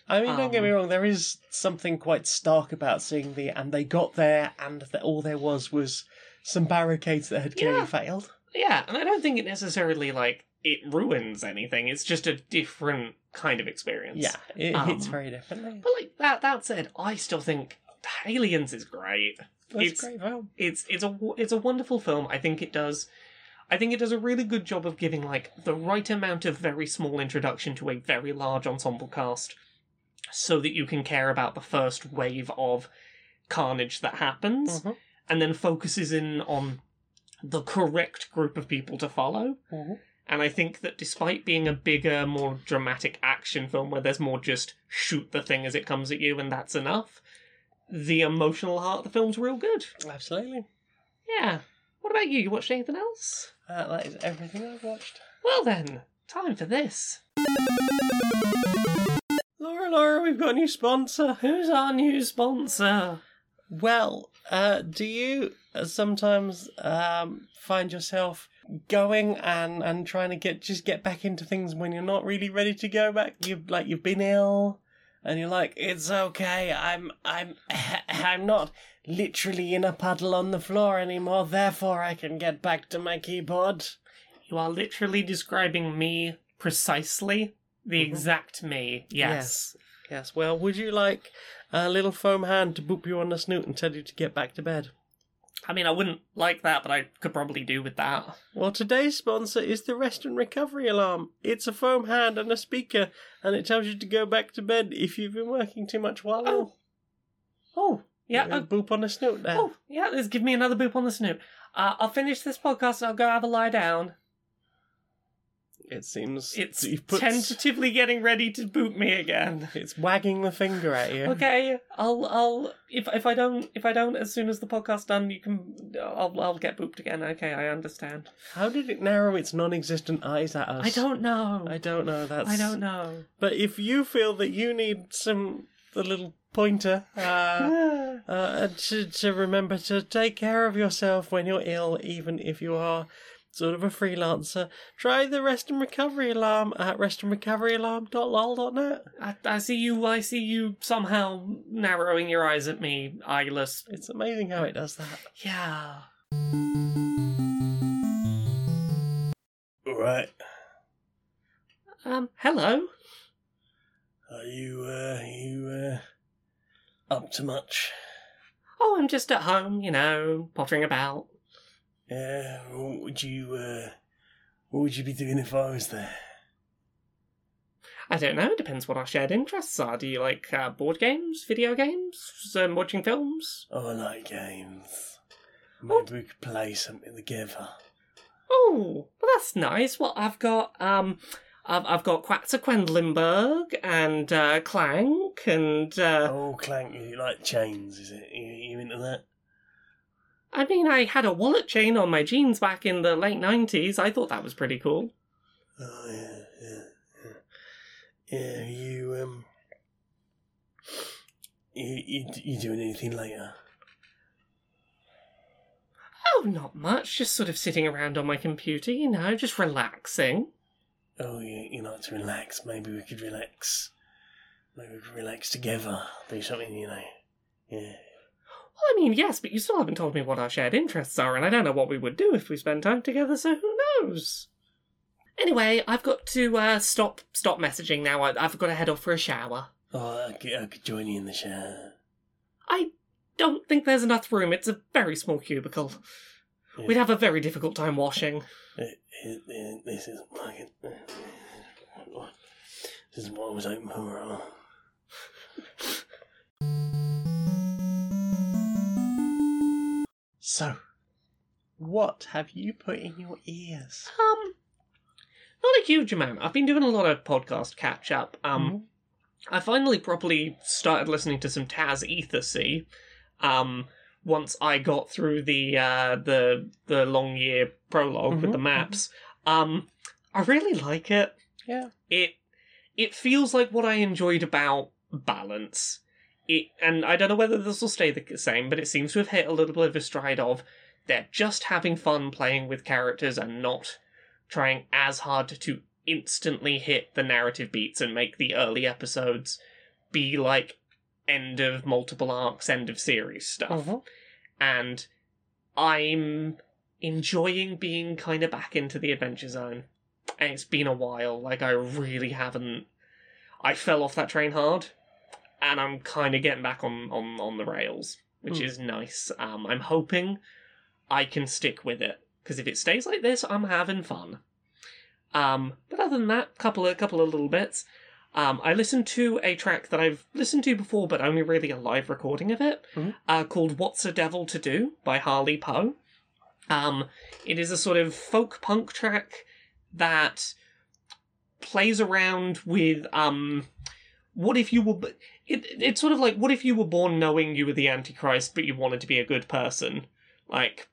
I mean, don't get Um, me wrong, there is something quite stark about seeing the and they got there and the, all there was was some barricades that had clearly Yeah. failed. Yeah, and I don't think it necessarily like it ruins anything. It's just a different kind of experience. Yeah, it hits Um, very differently. But like that that said, I still think Aliens is great. That's it's- a great film. it's it's a w- it's a wonderful film. I think it does. I think it does a really good job of giving like the right amount of very small introduction to a very large ensemble cast, so that you can care about the first wave of carnage that happens, Mhm. and then focuses in on the correct group of people to follow. Mhm. And I think that despite being a bigger, more dramatic action film where there's more just shoot the thing as it comes at you and that's enough, the emotional heart of the film's real good. Absolutely. Yeah. What about you? You watched anything else? Uh, that is everything I've watched. Well then, time for this. Laura, Laura, we've got a new sponsor. Who's our new sponsor? Well, uh, do you sometimes um, find yourself going and, and trying to get just get back into things when you're not really ready to go back? You've like you've been ill, and you're like, it's okay. I'm I'm I'm not literally in a puddle on the floor anymore. Therefore, I can get back to my keyboard. You are literally describing me precisely. The mm-hmm. exact me. Yes. Yes. Well, would you like a little foam hand to boop you on the snoot and tell you to get back to bed? I mean, I wouldn't like that, but I could probably do with that. Well, today's sponsor is the Rest and Recovery Alarm. It's a foam hand and a speaker, and it tells you to go back to bed if you've been working too much while Oh. Oh, yeah. Uh, uh, boop on the snoot there. oh, yeah. Let's give me another boop on the snoot. Uh, I'll finish this podcast and I'll go have a lie down. It seems It's you've put tentatively getting ready to boot me again. it's wagging the finger at you. Okay, I'll I'll if if I don't if I don't as soon as the podcast's done, you can I'll I'll get booped again. Okay, I understand. How did it narrow its non-existent eyes at us? I don't know. I don't know. That's. I don't know. But if you feel that you need some a little pointer, uh, uh, to to remember to take care of yourself when you're ill, even if you are sort of a freelancer. Try the rest and recovery alarm at restandrecoveralarm.lol.net. I, I see you. I see you somehow narrowing your eyes at me, eyeless. It's amazing how it does that. Yeah. All right. Um. Hello. Are you, uh, you, uh, up to much? Oh, I'm just at home. You know, pottering about. Yeah, what would you, uh, what would you be doing if I was there? I don't know. It depends what our shared interests are. Do you like uh, board games, video games, um, watching films? Oh, I like games. Maybe we could play something together. Oh, well, that's nice. Well, I've got um, I've I've got Quacks of Quedlinburg and uh, Clank and uh, Oh, Clank, you like chains, is it? You, you into that? I mean, I had a wallet chain on my jeans back in the late nineties. I thought that was pretty cool. Oh, yeah, yeah, yeah. Yeah, you, um, you, you, you doing anything later? Oh, not much. Just sort of sitting around on my computer, you know, just relaxing. Oh, you, you like to relax. Maybe we could relax. Maybe we could relax together. Do something, you know. Yeah. Well, I mean, yes, but you still haven't told me what our shared interests are, and I don't know what we would do if we spent time together. So who knows? Anyway, I've got to uh, stop stop messaging now. I, I've got to head off for a shower. Oh, I could, I could join you in the shower. I don't think there's enough room. It's a very small cubicle. Yeah. We'd have a very difficult time washing. It, it, it, this is like. This is what I was hoping for. So, what have you put in your ears? Um, not a huge amount. I've been doing a lot of podcast catch up. Um, I finally properly started listening to some Taz Ethersea. Um, once I got through the uh, the the long year prolog with Mhm, the maps. Um, I really like it. Yeah. It it feels like what I enjoyed about balance. It and I don't know whether this will stay the same, but it seems to have hit a little bit of a stride of they're just having fun playing with characters and not trying as hard to instantly hit the narrative beats and make the early episodes be like end of multiple arcs, end of series stuff. Mhm. And I'm enjoying being kind of back into the adventure zone. And it's been a while. Like, I really haven't. I fell off that train hard, and I'm kind of getting back on, on, on the rails, which Hmm. is nice. Um, I'm hoping I can stick with it, because if it stays like this, I'm having fun. Um, but other than that, couple of a couple of little bits. Um, I listened to a track that I've listened to before, but only really a live recording of it, Mhm. uh, called "What's a Devil to Do" by Harley Poe. Um, it is a sort of folk punk track that plays around with um, what if you were. It, it's sort of like what if you were born knowing you were the Antichrist, but you wanted to be a good person, like.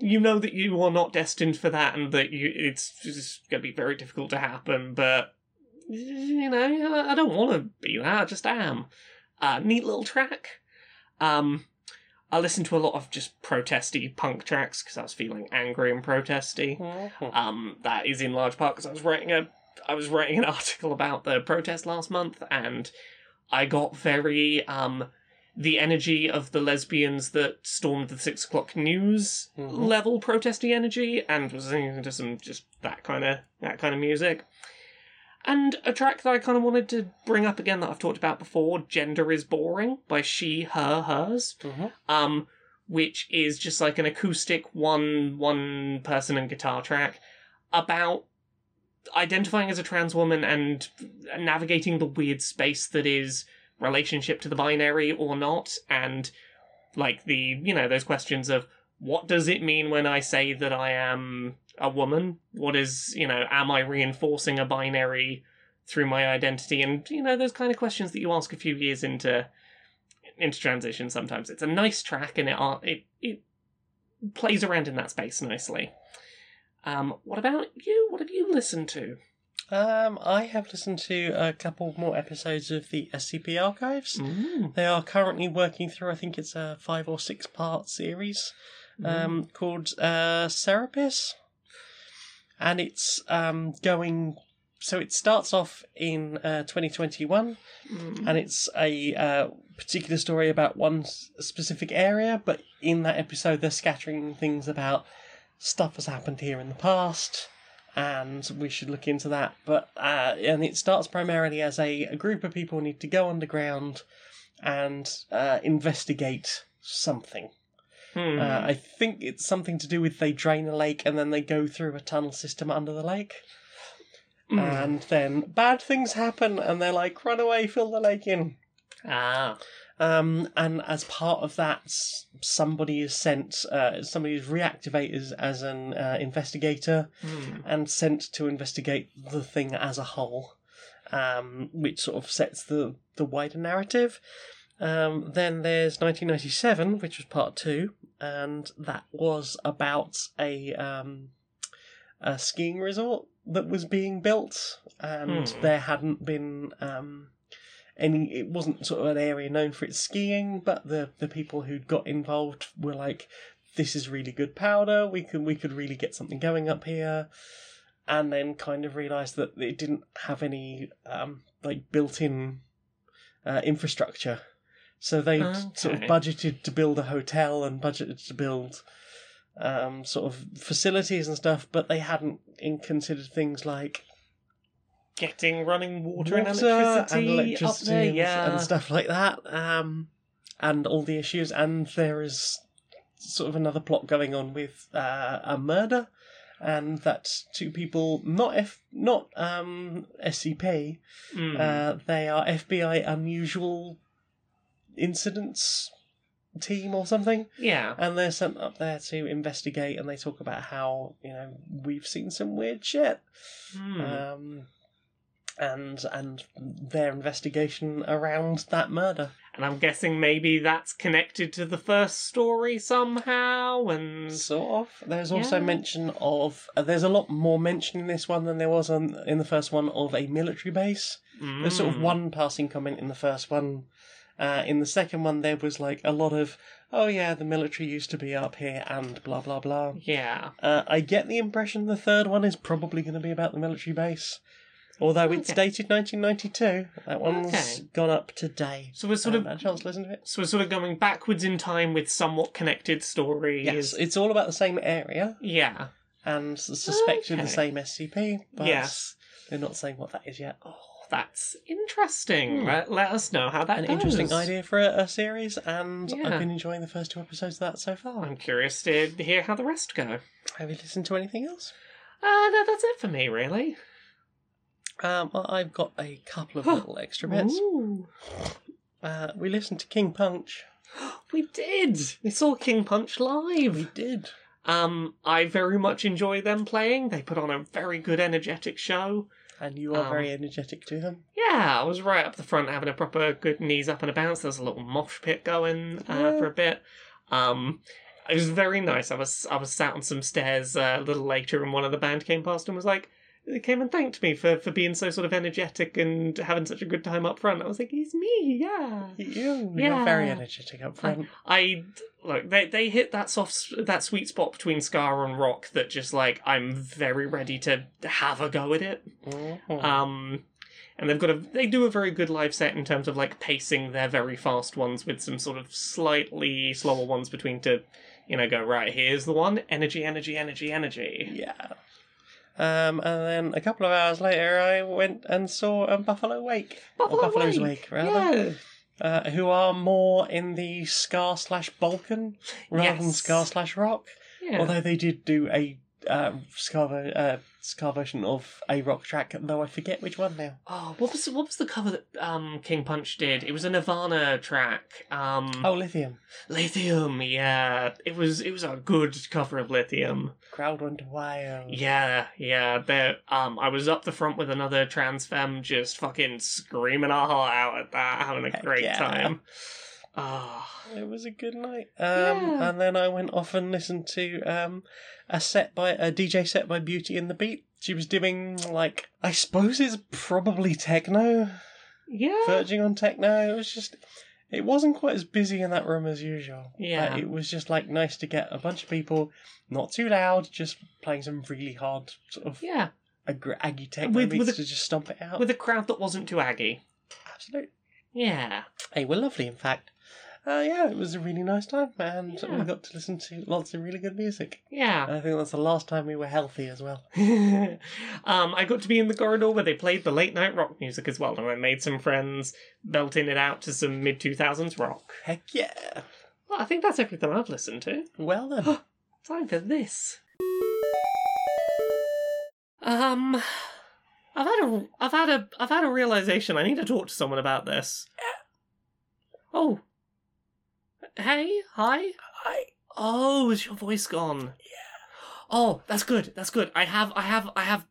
You know that you are not destined for that, and that you it's just going to be very difficult to happen. But you know, I- don't want to be that. I just am. Uh, neat little track. Um, I listened to a lot of just protesty punk tracks because I was feeling angry and protesty. Mhm. Um, that is in large part because I was writing a, I was writing an article about the protest last month, and I got very um, the energy of the lesbians that stormed the six o'clock news Mhm. level protesty energy, and was listening to some just that kind of that kind of music. And a track that I kind of wanted to bring up again that I've talked about before, "Gender Is Boring" by She, Her, Hers Mhm. um, which is just like an acoustic one one person and guitar track about identifying as a trans woman and navigating the weird space that is relationship to the binary or not and like the you know those questions of what does it mean when i say that i am a woman what is you know am i reinforcing a binary through my identity and you know those kind of questions that you ask a few years into into transition sometimes. It's a nice track and it it it plays around in that space nicely. Um, what about you? What have you listened to? Um, I have listened to a couple more episodes of the SCP archives. Mm. They are currently working through, I think it's a five or six part series Mm. um, called uh, Serapis. and it's um, going. So it starts off in uh, 2021, Mm. and it's a uh, particular story about one specific area. But in that episode, they're scattering things about stuff has happened here in the past, and we should look into that. But uh, and it starts primarily as a, a group of people need to go underground and uh, investigate something. Hmm. Uh, I think it's something to do with they drain a lake and then they go through a tunnel system under the lake. Hmm. And then bad things happen and they're like, run away, fill the lake in. ah. Um, and as part of that, somebody is sent, uh, somebody is reactivated as, as an uh, investigator Hmm. and sent to investigate the thing as a whole, um, which sort of sets the, the wider narrative. Um, then there's 1997, which was part two, and that was about a, um, a skiing resort that was being built, and Hmm. there hadn't been um, any. It wasn't sort of an area known for its skiing, but the the people who'd got involved were like, "This is really good powder. We could we could really get something going up here." And then kind of realised that it didn't have any um, like built-in uh, infrastructure, so they sort of budgeted to build a hotel and budgeted to build um, sort of facilities and stuff, but they hadn't in considered things like Getting running water, and electricity, and electricity up there, and, yeah. and stuff like that, um, and all the issues. And there is sort of another plot going on with uh, a murder, and that two people, not F, not um, SCP, Hmm. uh, they are FBI unusual incidents team or something yeah. and they're sent up there to investigate and they talk about how you know we've seen some weird shit Hmm. um and and their investigation around that murder and I'm guessing maybe that's connected to the first story somehow. And sort of there's also Yeah. mention of uh, there's a lot more mention in this one than there was on, in the first one of a military base there's sort of Mm. one passing comment in the first one uh, in the second one there was like a lot of oh yeah the military used to be up here and blah blah blah Yeah. Uh, I get the impression the third one is probably going to be about the military base. Although it's Okay. dated 1992, that one's Okay. gone up today. So we're sort I of haven't had a chance to listen to it. so we're sort of going backwards in time with somewhat connected stories. Yes, it's all about the same area Yeah. and s- suspected Okay. the same SCP, but Yes. they're not saying what that is yet. Oh, that's interesting. Hmm. Let, let us know how that An goes. interesting idea for a, a series, and Yeah. I've been enjoying the first two episodes of that so far. I'm curious to hear how the rest go. Have you listened to anything else? Uh, no, that's it for me, really. Um, well, I've got a couple of little extra bits. Ooh. Uh, we listened to King Punch. We did. We saw King Punch live. We did. Um, I very much enjoy them playing. They put on a very good, energetic show. And you are Um, very energetic to them. Yeah, I was right up the front having a proper good knees up and a bounce. There was a little mosh pit going uh, Yeah. for a bit. Um, it was very nice. I was I was sat on some stairs uh, a little later, and one of the band came past and was like, they came and thanked me for, for being so sort of energetic and having such a good time up front. I was like, it's me, yeah. You, Yeah. you're very energetic up front. I look they they hit that soft that sweet spot between ska and rock that just like I'm very ready to have a go at it. Mhm. Um, and they've got a they do a very good live set in terms of like pacing their very fast ones with some sort of slightly slower ones between to you know go right here's the one energy energy energy energy. yeah. Um, and then a couple of hours later, I went and saw um, Buffalo Wake. Buffalo or Buffalo's Wake, Wake, rather. Yeah. Uh, who are more in the ska slash Balkan rather than Yes. ska slash Rock. yeah. Although they did do a uh, ska, uh, ska version of a rock track, though I forget which one now. Oh, what was what was the cover that um King Punch did? It was a Nirvana track. Um, Oh, Lithium. Lithium. Yeah, it was it was a good cover of Lithium. Crowd went wild. Yeah, yeah. There, um, I was up the front with another trans femme, just fucking screaming our heart out at that, having a Heck great yeah. time. Ah, It was a good night. Um, Yeah. And then I went off and listened to um, a set by a DJ set by Beauty and the Beat. She was doing like I suppose it's probably techno, yeah. verging on techno. It was just it wasn't quite as busy in that room as usual. Yeah. But it was just like nice to get a bunch of people, not too loud, just playing some really hard sort of Yeah, agri- aggy techno With- beats with a- to just stomp it out. with a crowd that wasn't too aggy. Absolutely. Yeah. They were lovely, in fact. Uh, yeah, it was a really nice time, and Yeah. we got to listen to lots of really good music. Yeah. I think that's the last time we were healthy as well. um, I got to be in the corridor where they played the late night rock music as well, and I made some friends belting it out to some mid 2000s rock. Heck yeah! Well, I think that's everything I've listened to. Well then. Time for this. Um, I've had a, I've had a, I've had a realization. I need to talk to someone about this. Oh, hey, hi. Hi. Oh, is your voice gone? Yeah. Oh, that's good. That's good. I have, I have, I have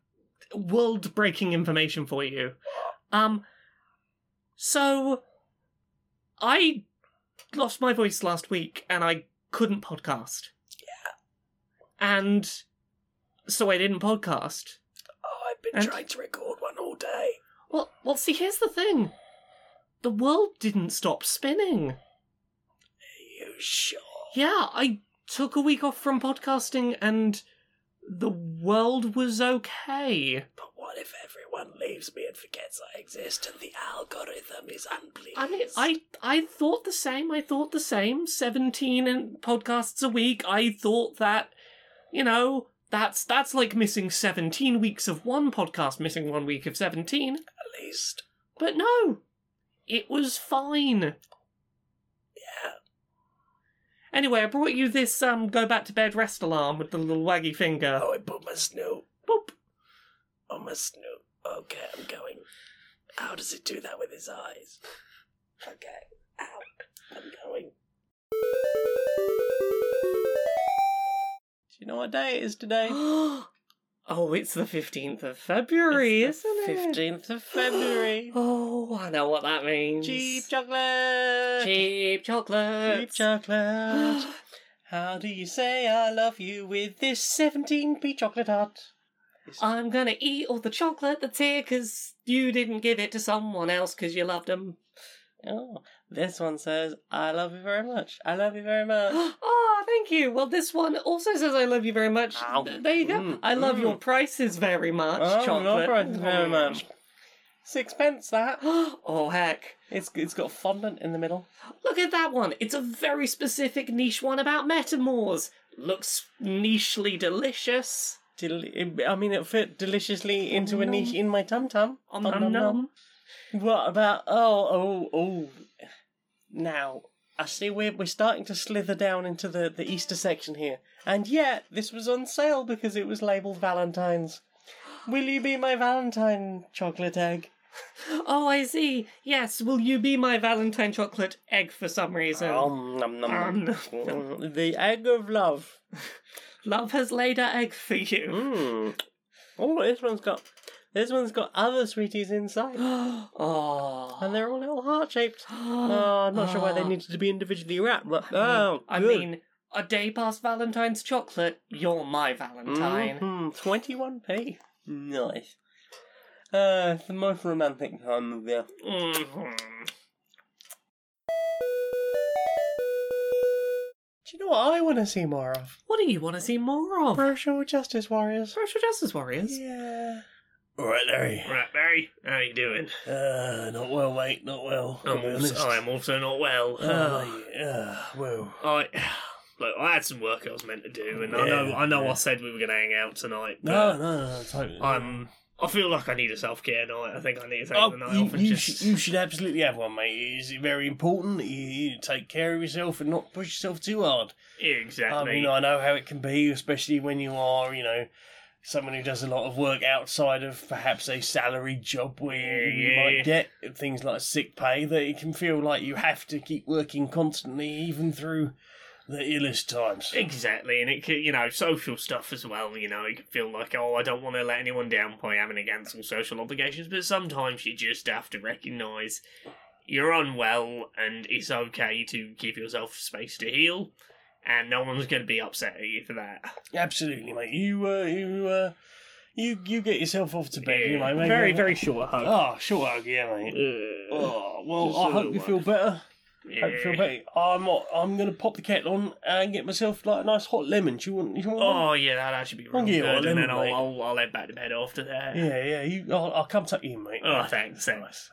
world-breaking information for you. Um, so I lost my voice last week, and I couldn't podcast. Yeah. And so I didn't podcast. Oh, I've been And- trying to record one all day. Well, well, see, here's the thing. The world didn't stop spinning. Sure? Yeah, I took a week off from podcasting and the world was okay. But what if everyone leaves me and forgets I exist and the algorithm is unpleased? I mean, I I thought the same. I thought the same. 17 and podcasts a week. I thought that, you know, that's that's like missing 17 weeks of one podcast, missing one week of 17. At least. But no, it was fine. Anyway, I brought you this um go back to bed rest alarm with the little waggy finger. Oh, I put my snoot Boop. on my snoot. Okay, I'm going. How does it do that with his eyes? Okay. Ow. I'm going. Do you know what day it is today? oh, it's the 15th of February, It's the isn't it? 15th of February. Oh, I know what that means. Cheap chocolate. Cheap chocolate. Cheap chocolate. How do you say I love you with this 17p chocolate tart? I'm gonna eat all the chocolate that's here because you didn't give it to someone else because you loved them. Oh, this one says, I love you very much. I love you very much. oh, thank you. Well, this one also says I love you very much. Ow. There you go. Mm, I love mm. your prices very much. Oh, chocolate. no price very much. Sixpence that. oh, heck. It's it's got fondant in the middle. Look at that one. It's a very specific niche one about metamors. Looks nichely delicious. Del- I mean, it fit deliciously into a niche in my tum tum. Om nom nom. What about? Oh, oh, oh. Now, I see we're we're starting to slither down into the the Easter section here, and yet this was on sale because it was labelled Valentine's. Will you be my Valentine chocolate egg? Oh, I see. Yes, will you be my Valentine chocolate egg for some reason? Um, nom, nom, Um, nom. The egg of love. Love has laid her egg for you. Mm. Oh, this one's got this one's got other sweeties inside, oh. and they're all little heart shaped. Oh, I'm not sure why they Oh. needed to be individually wrapped, but oh, I good. mean, a day past Valentine's chocolate, you're my Valentine. Mhm, 21p. Nice. Uh, it's the most romantic time of year. Mhm. Do you know what I want to see more of? What do you want to see more of? Social Justice Warriors. Social Justice Warriors. Yeah. Alright, Larry. Right, Barry, how you doing? Uh, not well, mate, not well. I'm also, I'm also not well. Oh, yeah, well. I look, I had some work I was meant to do, and I know I know yeah. I said we were going to hang out tonight. No, But no, no, totally. I'm. I feel like I need a self care night. I think I need to take Oh, the night you, off and you, just. should, you should absolutely have one, mate. It's very important that you, you take care of yourself and not push yourself too hard. Yeah, exactly. I mean, I know how it can be, especially when you are, you know, someone who does a lot of work outside of perhaps a salaried job where you, might get things like sick pay, that it can feel like you have to keep working constantly, even through the illest times. Exactly, and it could, you know, social stuff as well. You know, it can feel like, oh, I don't want to let anyone down by having to cancel social obligations, but sometimes you just have to recognise you're unwell, and it's okay to give yourself space to heal, and no one's going to be upset at you for that. Absolutely, mate. You, uh, you, uh, you, you get yourself off to bed, you know, maybe. very, very short hug. Oh, sure, hug, yeah, mate. Oh, well, Just I hope you one. feel better. Hope you feel better. I'm I'm gonna pop the kettle on and get myself like a nice hot lemon. Do you want? You want one? Oh yeah, that actually be I'll real good, and then I'll, mate. I'll I'll head back to bed after that. Yeah, yeah. You, I'll, I'll come tuck you in, mate. Oh, thanks, thanks.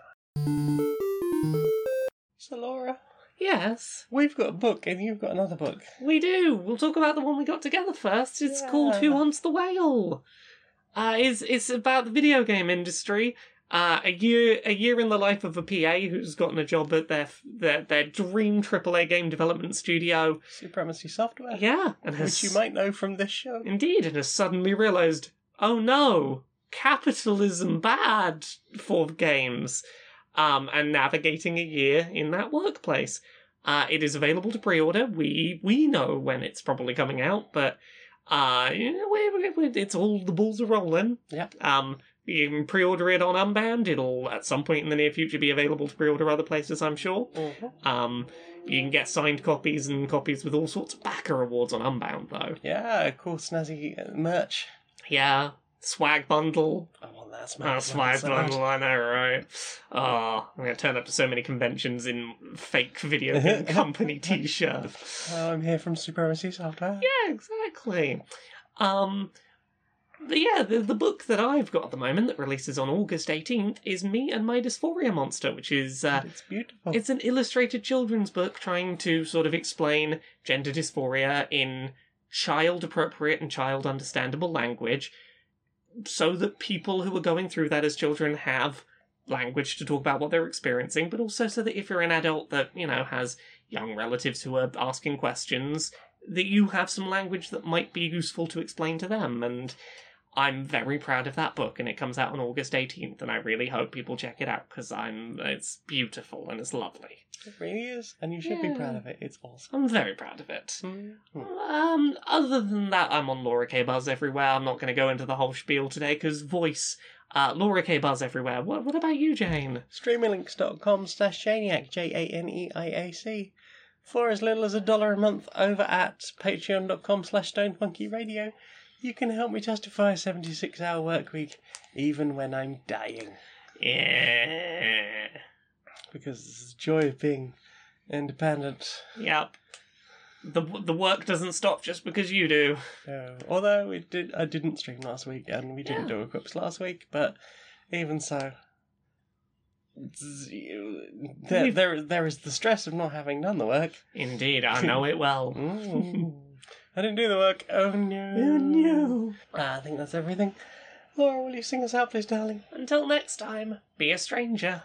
So Laura, Yes, we've got a book and you've got another book. we do. We'll talk about the one we got together first. It's called Who Yeah. Wants the Whale? Uh, it's, it's about the video game industry. Uh, a year a year in the life of a PA who's gotten a job at their their, their dream AAA game development studio. Supremacy Software. Yeah, and Which you might know from this show. Indeed, and has suddenly realised, oh no, capitalism bad for games. Um, and navigating a year in that workplace. Uh, it is available to pre-order. We we know when it's probably coming out, but uh, you know, it's all the balls are rolling. Yep. Um, you can pre-order it on Unbound. It'll at some point in the near future be available to pre-order other places, I'm sure. Mhm. Um, you can get signed copies and copies with all sorts of backer awards on Unbound, though. Yeah, cool snazzy uh, merch. Yeah, swag bundle. I want that Oh, smell. swag bundle, I know, right? Oh, I'm gonna turn up to so many conventions in fake video game company t-shirt. Oh, I'm here from Supremacy Software. Yeah, exactly. Um, but yeah, the, the book that I've got at the moment that releases on August 18th is Me and My Dysphoria Monster, which is uh, It's beautiful. it's an illustrated children's book trying to sort of explain gender dysphoria in child appropriate and child understandable language so that people who are going through that as children have language to talk about what they're experiencing, but also so that if you're an adult that, you know, has young relatives who are asking questions, that you have some language that might be useful to explain to them. And I'm very proud of that book, and it comes out on August 18th, and I really hope people check it out because I'm it's beautiful and it's lovely. It really is, and you should be proud of it. It's awesome. I'm very proud of it. Mhm. Um, other than that, I'm on Laura K Buzz everywhere. I'm not going to go into the whole spiel today because voice. Uh, Laura K Buzz everywhere. What What about you, Jane? Streaminglinks.com slash Janeiac, J A N E I A C. For as little as a dollar a month over at patreon.com slash stonefunkyradio, you can help me justify a 76 hour work week even when I'm dying. Yeah. Because it's the joy of being independent. Yep. The the work doesn't stop just because you do. Although it did, I didn't stream last week and we didn't do Equips last week, but even so, there, We've- there, there is the stress of not having done the work. Indeed, I know it well. Mm. I didn't do the work. Oh no. Oh no. Ah, I think that's everything. Laura, will you sing us out, please, darling? Until next time, be a stranger.